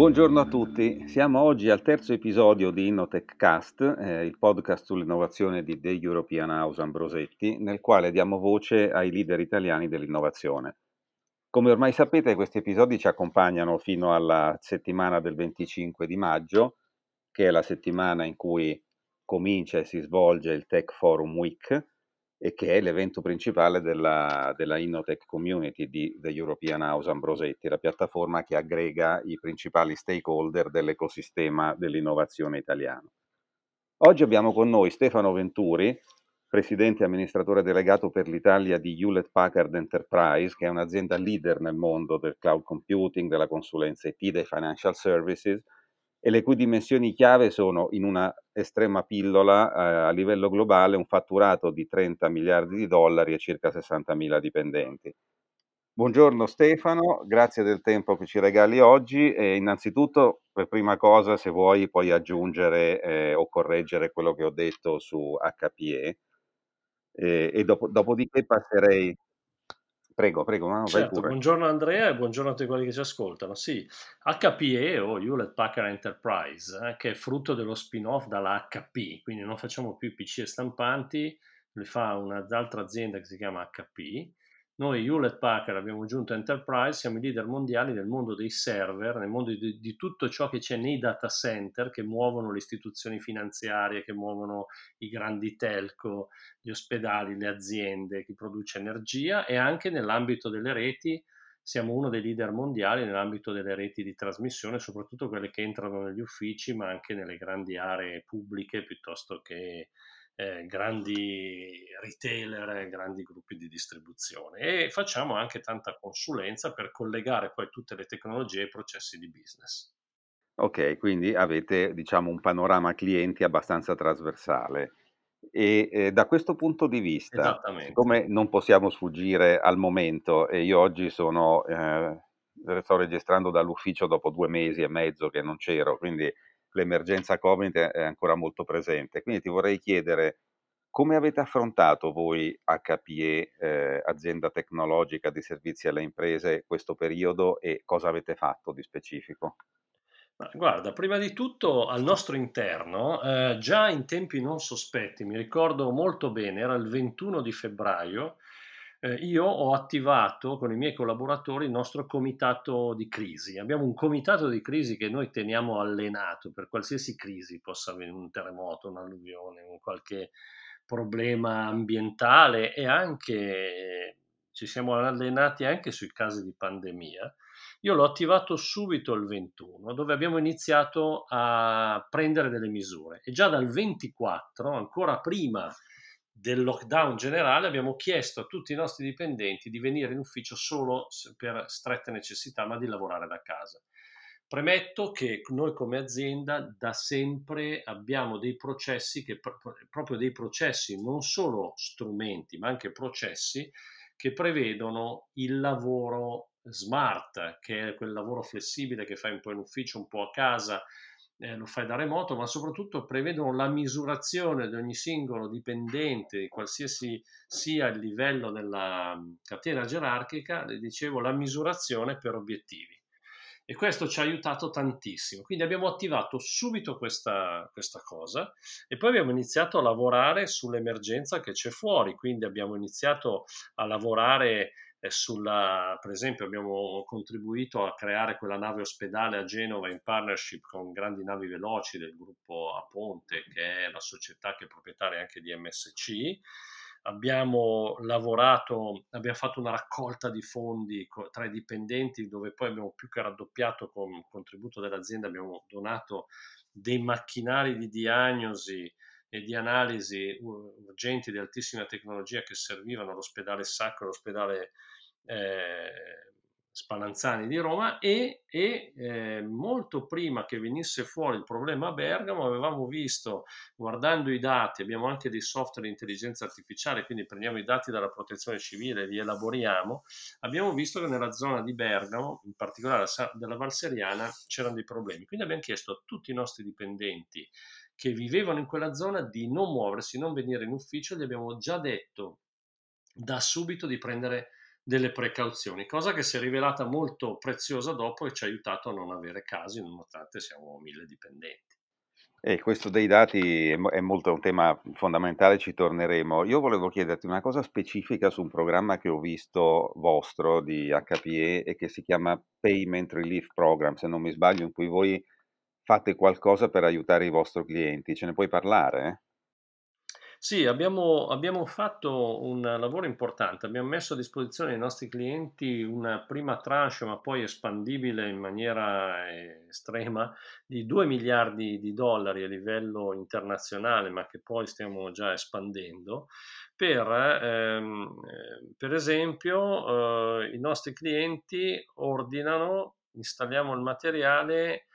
Buongiorno a tutti, siamo oggi al terzo episodio di Innotech Cast, eh, il podcast sull'innovazione di The European House Ambrosetti, nel quale diamo voce ai leader italiani dell'innovazione. Come ormai sapete, questi episodi ci accompagnano fino alla settimana del 25 di maggio, che è la settimana in cui comincia e si svolge il Tech Forum Week, e che è l'evento principale della, della Innotech Community di The European House Ambrosetti, la piattaforma che aggrega i principali stakeholder dell'ecosistema dell'innovazione italiano. Oggi abbiamo con noi Stefano Venturi, presidente e amministratore delegato per l'Italia di Hewlett Packard Enterprise, che è un'azienda leader nel mondo del cloud computing, della consulenza IT, dei financial services, e le cui dimensioni chiave sono in una estrema pillola eh, a livello globale un fatturato di 30 miliardi di dollari e circa 60 mila dipendenti. Buongiorno Stefano, grazie del tempo che ci regali oggi. E innanzitutto per prima cosa se vuoi puoi aggiungere eh, o correggere quello che ho detto su HPE eh, e dopo, dopodiché passerei Prego, prego, no, Certo, buongiorno Andrea e buongiorno a tutti quelli che ci ascoltano. Sì, HPE o Hewlett Packard Enterprise, eh, che è frutto dello spin-off dalla HP, quindi non facciamo più PC e stampanti, li fa un'altra azienda che si chiama HP noi Hewlett Packard abbiamo aggiunto Enterprise, siamo i leader mondiali nel mondo dei server, nel mondo di, di, tutto ciò che c'è nei data center che muovono le istituzioni finanziarie, che muovono i grandi telco, gli ospedali, le aziende, chi produce energia e anche nell'ambito delle reti siamo uno dei leader mondiali nell'ambito delle reti di trasmissione, soprattutto quelle che entrano negli uffici, ma anche nelle grandi aree pubbliche piuttosto che eh, grandi retailer, grandi gruppi di distribuzione e facciamo anche tanta consulenza per collegare poi tutte le tecnologie ai processi di business. Ok, quindi avete diciamo un panorama clienti abbastanza trasversale. E eh, da questo punto di vista, siccome non possiamo sfuggire al momento, e io oggi sono, eh, sto registrando dall'ufficio dopo due mesi e mezzo che non c'ero, quindi l'emergenza Covid è ancora molto presente. Quindi ti vorrei chiedere come avete affrontato voi HPE, eh, azienda tecnologica di servizi alle imprese, questo periodo e cosa avete fatto di specifico? guarda, prima di tutto al nostro interno, eh, già in tempi non sospetti, mi ricordo molto bene, era il 21 di febbraio, eh, io ho attivato con i miei collaboratori il nostro comitato di crisi. Abbiamo un comitato di crisi che noi teniamo allenato per qualsiasi crisi, possa avere un terremoto, un'alluvione, un qualche problema ambientale e anche ci siamo allenati anche sui casi di pandemia. Io l'ho attivato subito il 21, dove abbiamo iniziato a prendere delle misure e già dal 24, ancora prima del lockdown generale abbiamo chiesto a tutti i nostri dipendenti di venire in ufficio solo per strette necessità, ma di lavorare da casa. Premetto che noi come azienda da sempre abbiamo dei processi che proprio dei processi, non solo strumenti, ma anche processi che prevedono il lavoro smart, che è quel lavoro flessibile che fai un po' in ufficio, un po' a casa, eh, lo fai da remoto, ma soprattutto prevedono la misurazione di ogni singolo dipendente, qualsiasi sia il livello della mm, catena gerarchica, dicevo, la misurazione per obiettivi. E questo ci ha aiutato tantissimo. Quindi abbiamo attivato subito questa, questa cosa e poi abbiamo iniziato a lavorare sull'emergenza che c'è fuori. Quindi abbiamo iniziato a lavorare sulla, per esempio abbiamo contribuito a creare quella nave ospedale a Genova in partnership con grandi navi veloci del gruppo Aponte, che è la società che è proprietaria anche di MSC. Abbiamo lavorato, abbiamo fatto una raccolta di fondi tra i dipendenti dove poi abbiamo più che raddoppiato con il contributo dell'azienda, abbiamo donato dei macchinari di diagnosi e di analisi urgenti di altissima tecnologia che servivano all'ospedale Sacco, all'ospedale eh, Spallanzani di Roma e, e eh, molto prima che venisse fuori il problema a Bergamo avevamo visto, guardando i dati, abbiamo anche dei software di intelligenza artificiale, quindi prendiamo i dati dalla protezione civile e li elaboriamo, abbiamo visto che nella zona di Bergamo, in particolare della Valseriana, c'erano dei problemi. Quindi abbiamo chiesto a tutti i nostri dipendenti che vivevano in quella zona di non muoversi, non venire in ufficio, gli abbiamo già detto da subito di prendere delle precauzioni, cosa che si è rivelata molto preziosa dopo e ci ha aiutato a non avere casi, nonostante siamo mille dipendenti. E questo dei dati è, è molto un tema fondamentale, ci torneremo. Io volevo chiederti una cosa specifica su un programma che ho visto vostro di HPE e che si chiama Payment Relief Program, se non mi sbaglio, in cui voi fate qualcosa per aiutare i vostri clienti. Ce ne puoi parlare? Sì, abbiamo, abbiamo fatto un lavoro importante, abbiamo messo a disposizione dei nostri clienti una prima tranche, ma poi espandibile in maniera eh, estrema, di 2 miliardi di dollari a livello internazionale, ma che poi stiamo già espandendo, per, ehm, eh, per esempio, eh, i nostri clienti ordinano, installiamo il materiale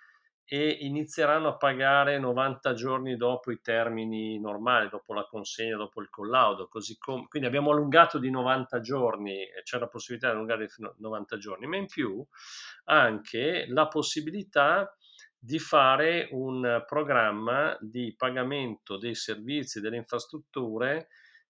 e inizieranno a pagare 90 giorni dopo i termini normali, dopo la consegna, dopo il collaudo, come, quindi abbiamo allungato di 90 giorni, c'è la possibilità di allungare di 90 giorni, ma in più anche la possibilità di fare un programma di pagamento dei servizi, delle infrastrutture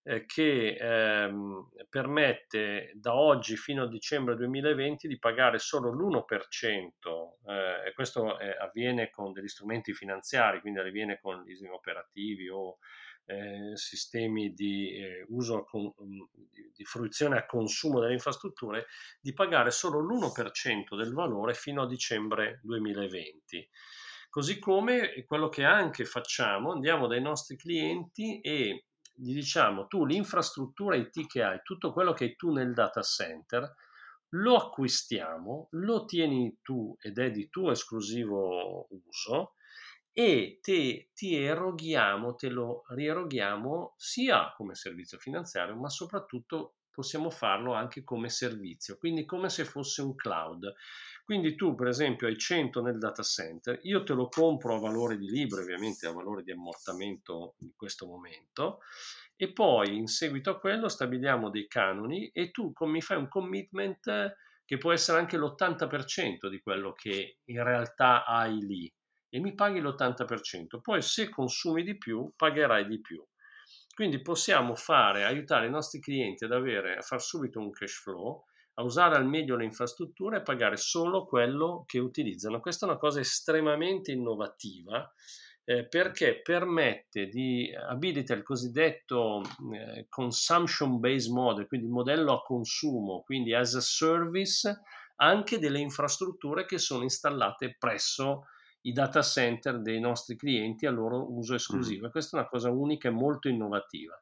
eh, che ehm, permette da oggi fino a dicembre 2020 di pagare solo l'1%, eh, e questo eh, avviene con degli strumenti finanziari, quindi avviene con leasing operativi o eh, sistemi di eh, uso con, mm, di, di fruizione a consumo delle infrastrutture, di pagare solo l'1% del valore fino a dicembre 2020. Così come quello che anche facciamo, andiamo dai nostri clienti e gli diciamo tu l'infrastruttura IT che hai, tutto quello che hai tu nel data center, lo acquistiamo, lo tieni tu ed è di tuo esclusivo uso e te, ti eroghiamo, te lo rieroghiamo sia come servizio finanziario, ma soprattutto possiamo farlo anche come servizio, quindi come se fosse un cloud. Quindi tu, per esempio, hai 100 nel data center, io te lo compro a valore di libro, ovviamente a valore di ammortamento in questo momento, e poi in seguito a quello stabiliamo dei canoni e tu mi fai un commitment che può essere anche l'80% di quello che in realtà hai lì e mi paghi l'80%. Poi se consumi di più, pagherai di più. Quindi possiamo fare, aiutare i nostri clienti ad avere, a far subito un cash flow, a usare al meglio le infrastrutture e pagare solo quello che utilizzano. Questa è una cosa estremamente innovativa eh, perché permette di abilita il cosiddetto eh, consumption based model, quindi il modello a consumo, quindi as a service anche delle infrastrutture che sono installate presso i data center dei nostri clienti a loro uso esclusivo. Mm. Questa è una cosa unica e molto innovativa.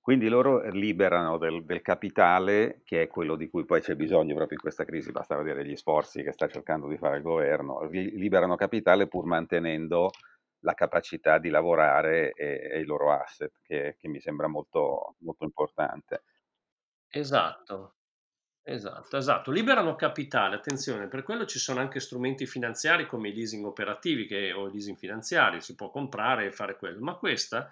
Quindi loro liberano del, del, capitale, che è quello di cui poi c'è bisogno proprio in questa crisi, basta vedere gli sforzi che sta cercando di fare il governo, liberano capitale pur mantenendo la capacità di lavorare e, e i loro asset, che, che mi sembra molto, molto importante. Esatto, Esatto, esatto. Liberano capitale, attenzione, per quello ci sono anche strumenti finanziari come i leasing operativi che, o i leasing finanziari, si può comprare e fare quello, ma questa,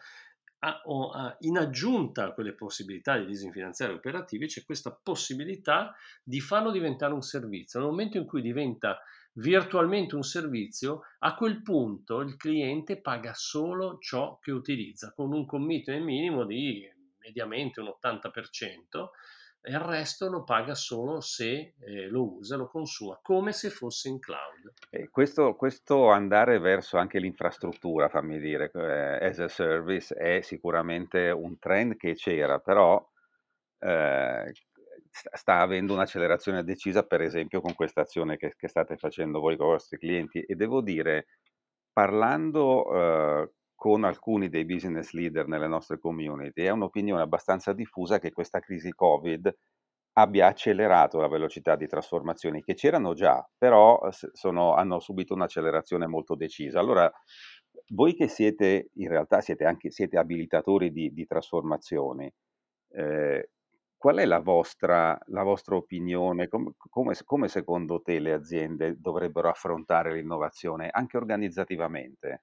in aggiunta a quelle possibilità di leasing finanziari operativi, c'è questa possibilità di farlo diventare un servizio. Nel momento in cui diventa virtualmente un servizio, a quel punto il cliente paga solo ciò che utilizza, con un commitment minimo di mediamente un 80%, e il resto lo paga solo se eh, lo usa, lo consuma, come se fosse in cloud. E questo, questo andare verso anche l'infrastruttura, fammi dire, eh, as a service, è sicuramente un trend che c'era, però eh, sta avendo un'accelerazione decisa, per esempio, con questa azione che, che state facendo voi con i vostri clienti. E devo dire, parlando eh, con alcuni dei business leader nelle nostre community, è un'opinione abbastanza diffusa che questa crisi Covid abbia accelerato la velocità di trasformazioni che c'erano già, però sono, hanno subito un'accelerazione molto decisa. Allora, voi che siete, in realtà siete anche siete abilitatori di, di trasformazioni, eh, qual è la vostra, la vostra opinione? Com- come, come secondo te le aziende dovrebbero affrontare l'innovazione, anche organizzativamente?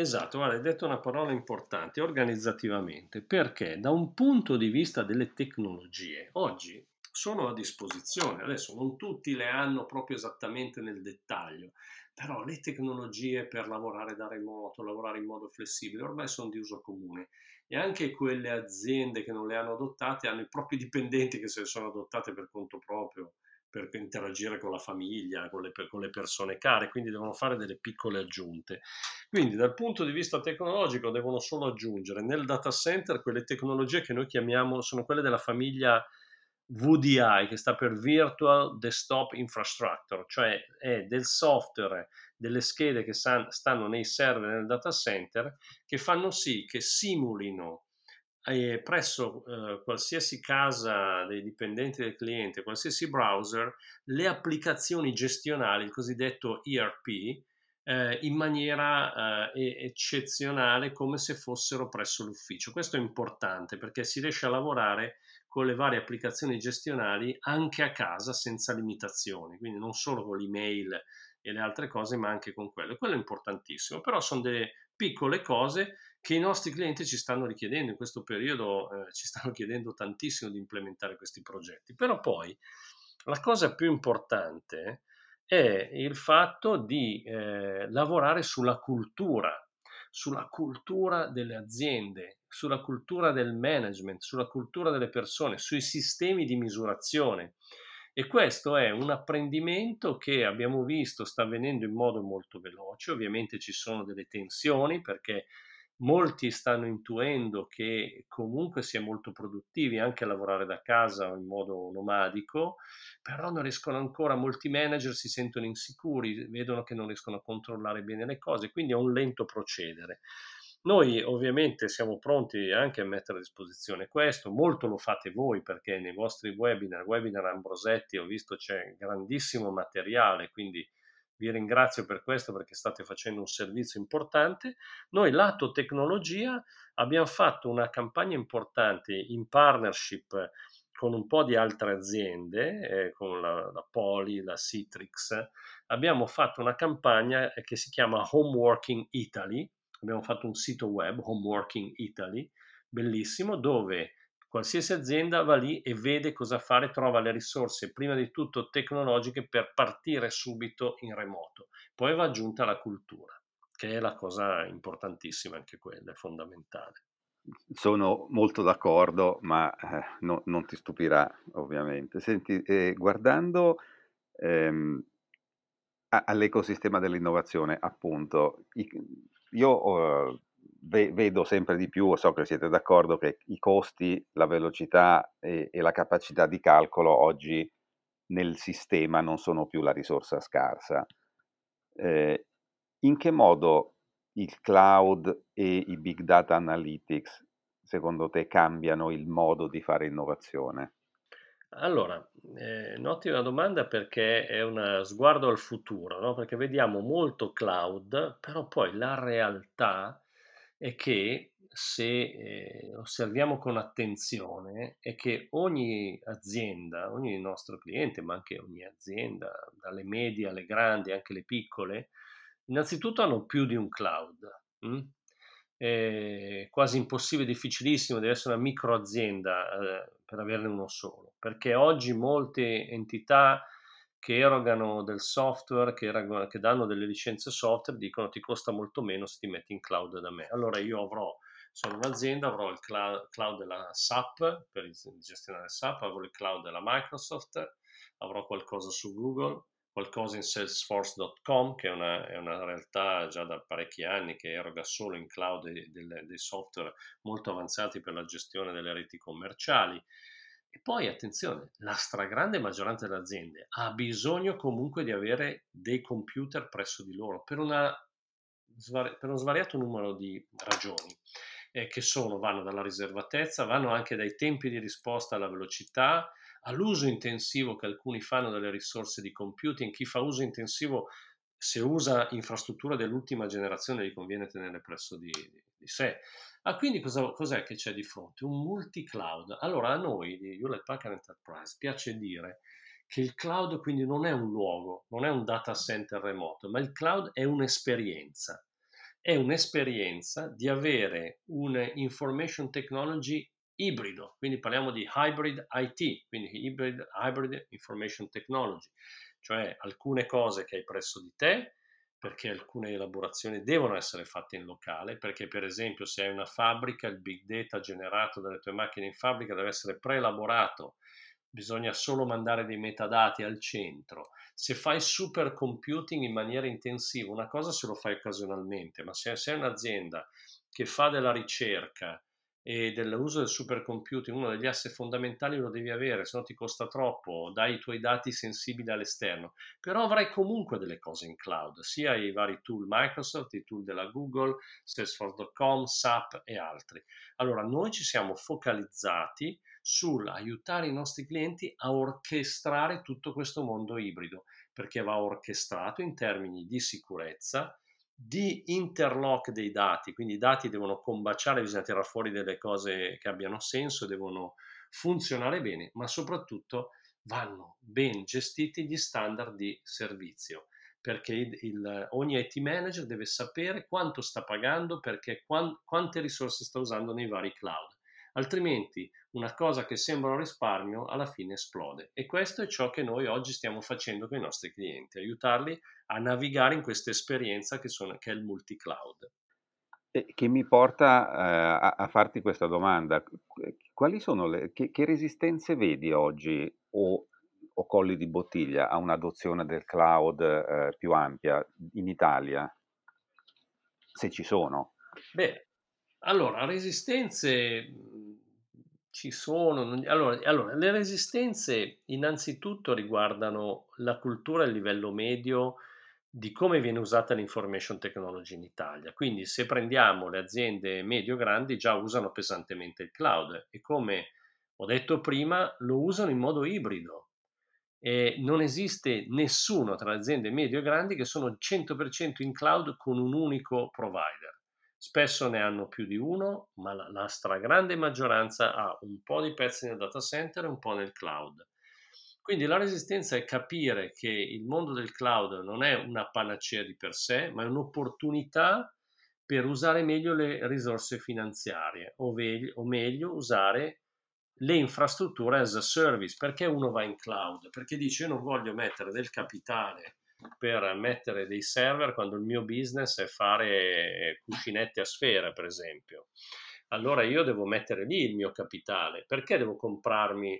Esatto, guarda, hai detto una parola importante, organizzativamente, perché da un punto di vista delle tecnologie, oggi sono a disposizione, adesso non tutti le hanno proprio esattamente nel dettaglio, però le tecnologie per lavorare da remoto, lavorare in modo flessibile, ormai sono di uso comune. E anche quelle aziende che non le hanno adottate hanno i propri dipendenti che se le sono adottate per conto proprio, per interagire con la famiglia, con le, con le persone care, quindi devono fare delle piccole aggiunte. Quindi dal punto di vista tecnologico devono solo aggiungere nel data center quelle tecnologie che noi chiamiamo, sono quelle della famiglia VDI, che sta per Virtual Desktop Infrastructure, cioè è del software, delle schede che stanno nei server nel data center, che fanno sì che simulino presso eh, qualsiasi casa dei dipendenti del cliente, qualsiasi browser, le applicazioni gestionali, il cosiddetto ERP, eh, in maniera eh, eccezionale come se fossero presso l'ufficio. Questo è importante perché si riesce a lavorare con le varie applicazioni gestionali anche a casa senza limitazioni, quindi non solo con l'email e le altre cose, ma anche con quello. quello è importantissimo, però sono delle piccole cose che i nostri clienti ci stanno richiedendo in questo periodo, eh, ci stanno chiedendo tantissimo di implementare questi progetti. Però poi la cosa più importante è il fatto di eh, lavorare sulla cultura, sulla cultura delle aziende, sulla cultura del management, sulla cultura delle persone, sui sistemi di misurazione. E questo è un apprendimento che abbiamo visto sta avvenendo in modo molto veloce, ovviamente ci sono delle tensioni perché molti stanno intuendo che comunque sia molto produttivi anche a lavorare da casa in modo nomadico, però non riescono ancora, molti manager si sentono insicuri, vedono che non riescono a controllare bene le cose, quindi è un lento procedere. Noi ovviamente siamo pronti anche a mettere a disposizione questo, molto lo fate voi perché nei vostri webinar, webinar Ambrosetti, ho visto c'è grandissimo materiale, quindi vi ringrazio per questo perché state facendo un servizio importante. Noi lato tecnologia abbiamo fatto una campagna importante in partnership con un po' di altre aziende, eh, con la, la, Poli, la Citrix, abbiamo fatto una campagna che si chiama Homeworking Italy. Abbiamo fatto un sito web, Homeworking Italy, bellissimo, dove Qualsiasi azienda va lì e vede cosa fare, trova le risorse, prima di tutto tecnologiche, per partire subito in remoto. Poi va aggiunta la cultura, che è la cosa importantissima, anche quella, è fondamentale. Sono molto d'accordo, ma eh, no, non ti stupirà ovviamente. Senti, eh, guardando ehm, all'ecosistema dell'innovazione, appunto, io eh, ve- vedo sempre di più, so che siete d'accordo, che i costi, la velocità e, e la capacità di calcolo oggi nel sistema non sono più la risorsa scarsa. Eh, in che modo il cloud e i big data analytics, secondo te, cambiano il modo di fare innovazione? Allora, eh, un'ottima domanda perché è un sguardo al futuro, no? Perché vediamo molto cloud, però poi la realtà è che se eh, osserviamo con attenzione è che ogni azienda, ogni nostro cliente, ma anche ogni azienda, dalle medie alle grandi, anche le piccole, innanzitutto hanno più di un cloud. Hm? È quasi impossibile, difficilissimo, deve essere una micro azienda eh, per averne uno solo, perché oggi molte entità che erogano del software, che, erogano, che danno delle licenze software, dicono ti costa molto meno se ti metti in cloud da me. Allora io avrò, sono un'azienda, avrò il cloud, della SAP per gestionare SAP, avrò il cloud della Microsoft, avrò qualcosa su Google, qualcosa in salesforce.com, che è una, è una, realtà già da parecchi anni che eroga solo in cloud dei, dei software molto avanzati per la gestione delle reti commerciali. E poi attenzione, la stragrande maggioranza delle aziende ha bisogno comunque di avere dei computer presso di loro per, una, per uno svariato numero di ragioni. Eh, che sono, vanno dalla riservatezza, vanno anche dai tempi di risposta alla velocità, all'uso intensivo che alcuni fanno delle risorse di computing. Chi fa uso intensivo, se usa infrastrutture dell'ultima generazione, gli conviene tenere presso di, di sé. Ah, quindi cosa, cos'è che c'è di fronte? Un multi-cloud. Allora, a noi di Hewlett Packard Enterprise piace dire che il cloud quindi non è un luogo, non è un data center remoto, ma il cloud è un'esperienza. È un'esperienza di avere un information technology ibrido, quindi parliamo di hybrid IT, quindi hybrid, hybrid information technology, cioè alcune cose che hai presso di te perché alcune elaborazioni devono essere fatte in locale, perché per esempio se hai una fabbrica, il big data generato dalle tue macchine in fabbrica deve essere preelaborato, bisogna solo mandare dei metadati al centro. Se fai supercomputing in maniera intensiva, una cosa se lo fai occasionalmente, ma se sei un'azienda che fa della ricerca e dell'uso del supercomputing, uno degli assi fondamentali lo devi avere, se no ti costa troppo, dai i tuoi dati sensibili all'esterno, però avrai comunque delle cose in cloud, sia i vari tool Microsoft, i tool della Google, Salesforce.com, SAP e altri. Allora, noi ci siamo focalizzati sull'aiutare i nostri clienti a orchestrare tutto questo mondo ibrido, perché va orchestrato in termini di sicurezza, di interlock dei dati, quindi i dati devono combaciare, bisogna tirare fuori delle cose che abbiano senso, devono funzionare bene, ma soprattutto vanno ben gestiti gli standard di servizio, perché il, il, ogni IT manager deve sapere quanto sta pagando, perché quante risorse sta usando nei vari cloud altrimenti una cosa che sembra un risparmio alla fine esplode. E questo è ciò che noi oggi stiamo facendo con i nostri clienti, aiutarli a navigare in questa esperienza che, sono, che è il multi-cloud. Che mi porta eh, a, a, farti questa domanda. Quali sono le, che, che resistenze vedi oggi o, o, colli di bottiglia a un'adozione del cloud eh, più ampia in Italia? Se ci sono. Beh, allora, resistenze ci sono. Allora, allora, le resistenze innanzitutto riguardano la cultura a livello medio di come viene usata l'information technology in Italia. Quindi se prendiamo le aziende medio-grandi già usano pesantemente il cloud e come ho detto prima lo usano in modo ibrido. E non esiste nessuno tra le aziende medio-grandi che sono 100% in cloud con un unico provider. Spesso ne hanno più di uno, ma la, la stragrande maggioranza ha un po' di pezzi nel data center e un po' nel cloud. Quindi la resistenza è capire che il mondo del cloud non è una panacea di per sé, ma è un'opportunità per usare meglio le risorse finanziarie o, ve- o meglio usare le infrastrutture as a service. Perché uno va in cloud? Perché dice io non voglio mettere del capitale per mettere dei server quando il mio business è fare cuscinetti a sfera, per esempio. Allora io devo mettere lì il mio capitale. Perché devo comprarmi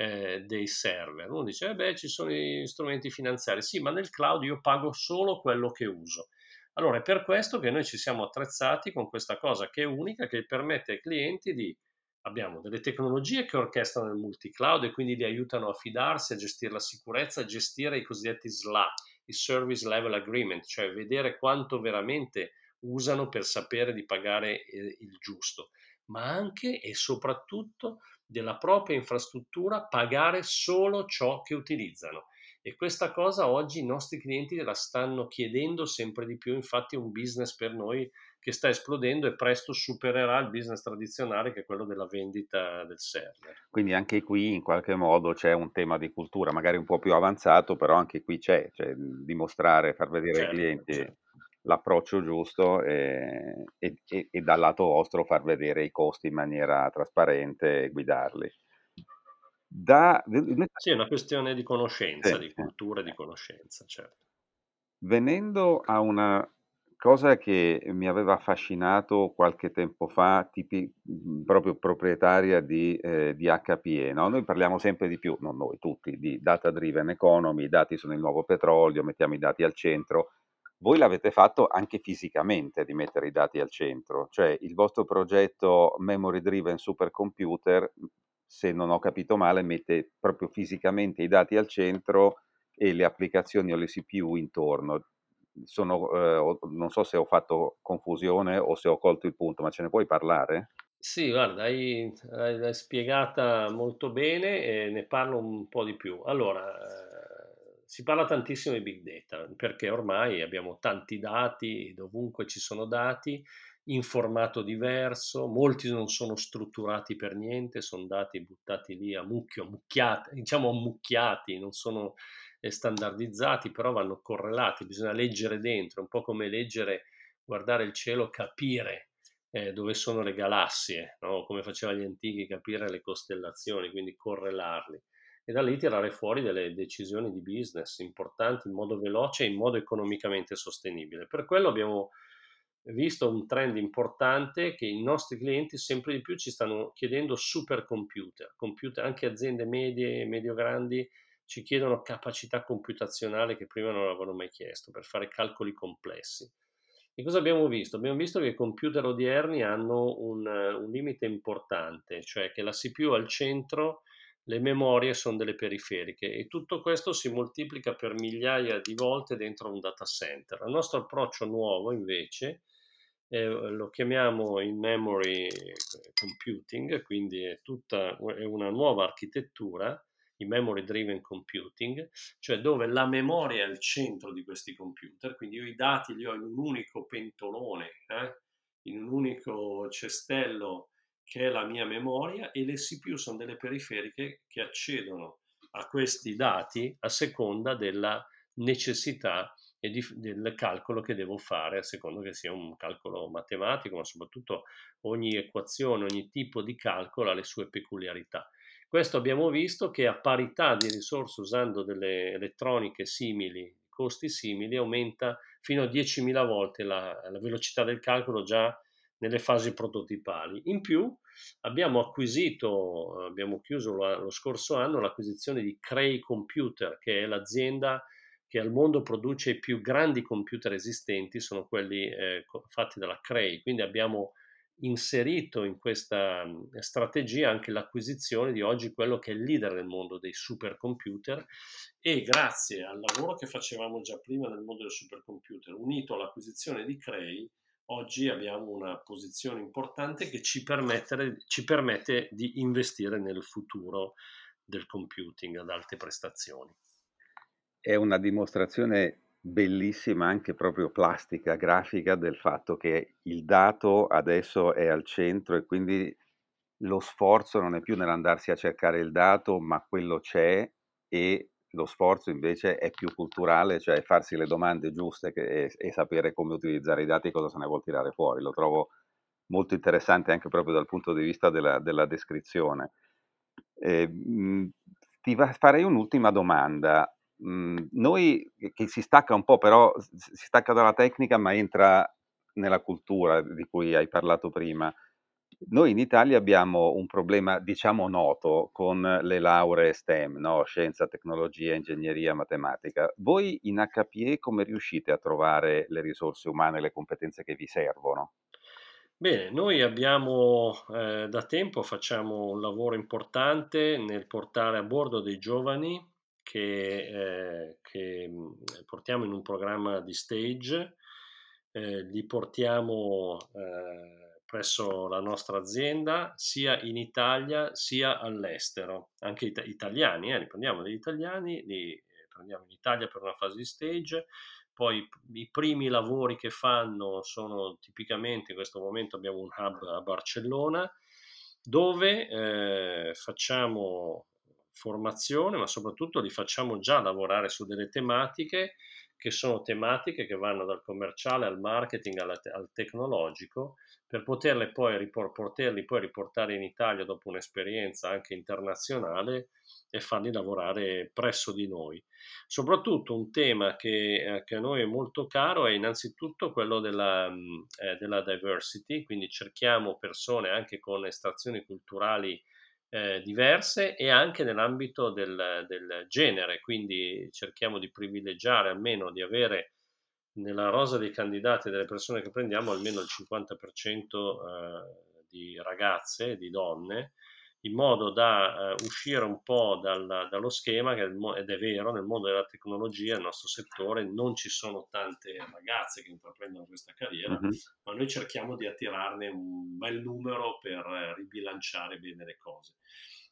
eh, dei server? Uno dice, eh beh, ci sono gli strumenti finanziari. Sì, ma nel cloud io pago solo quello che uso. Allora è per questo che noi ci siamo attrezzati con questa cosa che è unica, che permette ai clienti di abbiamo delle tecnologie che orchestrano il multi-cloud e quindi li aiutano a fidarsi, a gestire la sicurezza, a gestire i cosiddetti SLA, i Service Level Agreement, cioè vedere quanto veramente usano per sapere di pagare eh, il giusto, ma anche e soprattutto della propria infrastruttura pagare solo ciò che utilizzano. E questa cosa oggi i nostri clienti la stanno chiedendo sempre di più, infatti è un business per noi che sta esplodendo e presto supererà il business tradizionale che è quello della vendita del server. Quindi anche qui in qualche modo c'è un tema di cultura, magari un po' più avanzato, però anche qui c'è, cioè dimostrare, far vedere certo, ai clienti certo. L'approccio giusto e, e, e, e, dal lato vostro far vedere i costi in maniera trasparente e guidarli. Da... Sì, è una questione di conoscenza, sì, di cultura di conoscenza, certo. Venendo a una cosa che mi aveva affascinato qualche tempo fa, tipi, mhmm, proprio proprietaria di, eh, di HPE, no? Noi parliamo sempre di più, non noi, tutti, di data driven economy, i dati sono il nuovo petrolio, mettiamo i dati al centro. Voi l'avete fatto anche fisicamente di mettere i dati al centro, cioè il vostro progetto Memory Driven Supercomputer, se non ho capito male, mette proprio fisicamente i dati al centro e le applicazioni o le CPU intorno sono, eh, non so se ho fatto confusione o se ho colto il punto, ma ce ne puoi parlare? Sì, guarda, hai, hai spiegata molto bene e ne parlo un po' di più. Allora, eh, si parla tantissimo di big data perché ormai abbiamo tanti dati, dovunque ci sono dati, in formato diverso, molti non sono strutturati per niente, sono dati buttati lì a mucchio, ammucchiati, diciamo ammucchiati, non sono standardizzati, però vanno correlati, bisogna leggere dentro, un po' come leggere, guardare il cielo, capire eh, dove sono le galassie, no? come facevano gli antichi, capire le costellazioni, quindi correlarli. E da lì tirare fuori delle decisioni di business importanti in modo veloce e in modo economicamente sostenibile. Per quello abbiamo visto un trend importante che i nostri clienti sempre di più ci stanno chiedendo supercomputer, computer, anche aziende medie e medio-grandi ci chiedono capacità computazionale che prima non avevano mai chiesto per fare calcoli complessi. E cosa abbiamo visto? Abbiamo visto che i computer odierni hanno un, un limite importante, cioè che la CPU al centro le memorie sono delle periferiche e tutto questo si moltiplica per migliaia di volte dentro un data center. Il nostro approccio nuovo invece eh, lo chiamiamo in memory computing, quindi è tutta è una nuova architettura in memory driven computing, cioè dove la memoria è al centro di questi computer, quindi io i dati li ho in un unico pentolone, eh, in un unico cestello che è la mia memoria e le CPU sono delle periferiche che accedono a questi dati a seconda della necessità e di, del calcolo che devo fare, a seconda che sia un calcolo matematico, ma soprattutto ogni equazione, ogni tipo di calcolo ha le sue peculiarità. Questo abbiamo visto che a parità di risorse usando delle elettroniche simili, costi simili, aumenta fino a 10.000 volte la, la velocità del calcolo già nelle fasi prototipali. In più abbiamo acquisito, abbiamo chiuso lo, lo scorso anno l'acquisizione di Cray Computer, che è l'azienda che al mondo produce i più grandi computer esistenti, sono quelli eh, fatti dalla Cray. Quindi abbiamo inserito in questa strategia anche l'acquisizione di oggi quello che è il leader nel mondo dei supercomputer e grazie al lavoro che facevamo già prima nel mondo del supercomputer, unito all'acquisizione di Cray, oggi abbiamo una posizione importante che ci, ci permette di investire nel futuro del computing ad alte prestazioni. È una dimostrazione bellissima, anche proprio plastica, grafica, del fatto che il dato adesso è al centro e quindi lo sforzo non è più nell'andarsi a cercare il dato, ma quello c'è e lo sforzo invece è più culturale, cioè farsi le domande giuste che, e, e, sapere come utilizzare i dati e cosa se ne vuol tirare fuori. Lo trovo molto interessante anche proprio dal punto di vista della, della descrizione. Eh, mh, ti va, farei un'ultima domanda. Mh, noi, che si stacca un po', però si stacca dalla tecnica, ma entra nella cultura di cui hai parlato prima. Noi in Italia abbiamo un problema, diciamo, noto con le lauree STEM, no? Scienza, tecnologia, ingegneria, matematica. Voi in HPE come riuscite a trovare le risorse umane, le competenze che vi servono? Bene, noi abbiamo eh, da tempo facciamo un lavoro importante nel portare a bordo dei giovani che, eh, che portiamo in un programma di stage, eh, li portiamo eh, presso la nostra azienda sia in Italia sia all'estero, anche it- italiani, eh, li prendiamo degli italiani, li eh, prendiamo in Italia per una fase di stage, poi i primi lavori che fanno sono tipicamente in questo momento abbiamo un hub a Barcellona dove eh, facciamo formazione, ma soprattutto li facciamo già lavorare su delle tematiche che sono tematiche che vanno dal commerciale al marketing al, al tecnologico per poterle poi, ripor- poterli poi riportare in Italia dopo un'esperienza anche internazionale e farli lavorare presso di noi. Soprattutto un tema che, eh, che a noi è molto caro è innanzitutto quello della, mm, eh, della diversity, quindi cerchiamo persone anche con estrazioni culturali eh, diverse e anche nell'ambito del, del, genere, quindi cerchiamo di privilegiare almeno di avere nella rosa dei candidati delle persone che prendiamo almeno il 50% eh, di ragazze, di donne, in modo da uh, uscire un po' dal, dallo schema, che ed è vero, nel mondo della tecnologia, nel nostro settore, non ci sono tante ragazze che intraprendono questa carriera, mm-hmm. ma noi cerchiamo di attirarne un bel numero per uh, ribilanciare bene le cose.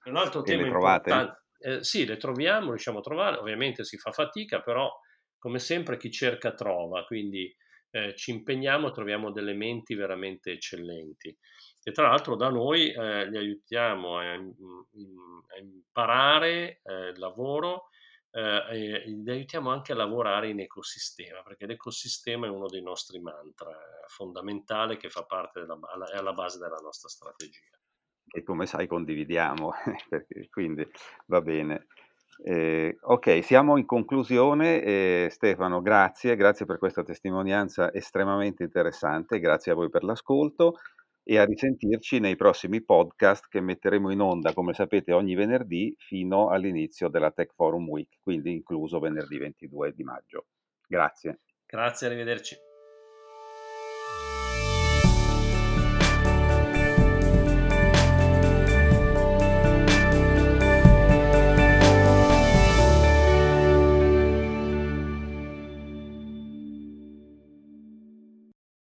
Un altro e tema importante... Eh, sì, le troviamo, riusciamo a trovare, ovviamente si fa fatica, però come sempre chi cerca trova, quindi eh, ci impegniamo, troviamo delle menti veramente eccellenti e tra l'altro da noi eh, li aiutiamo a, a imparare eh, il lavoro eh, li aiutiamo anche a lavorare in ecosistema, perché l'ecosistema è uno dei nostri mantra fondamentale che fa parte della, è alla base della nostra strategia. E come sai condividiamo, quindi va bene. Eh, ok, siamo in conclusione. Eh, Stefano, grazie, grazie per questa testimonianza estremamente interessante, grazie a voi per l'ascolto e a risentirci nei prossimi podcast che metteremo in onda, come sapete, ogni venerdì fino all'inizio della Tech Forum Week, quindi incluso venerdì 22 di maggio. Grazie. Grazie, arrivederci.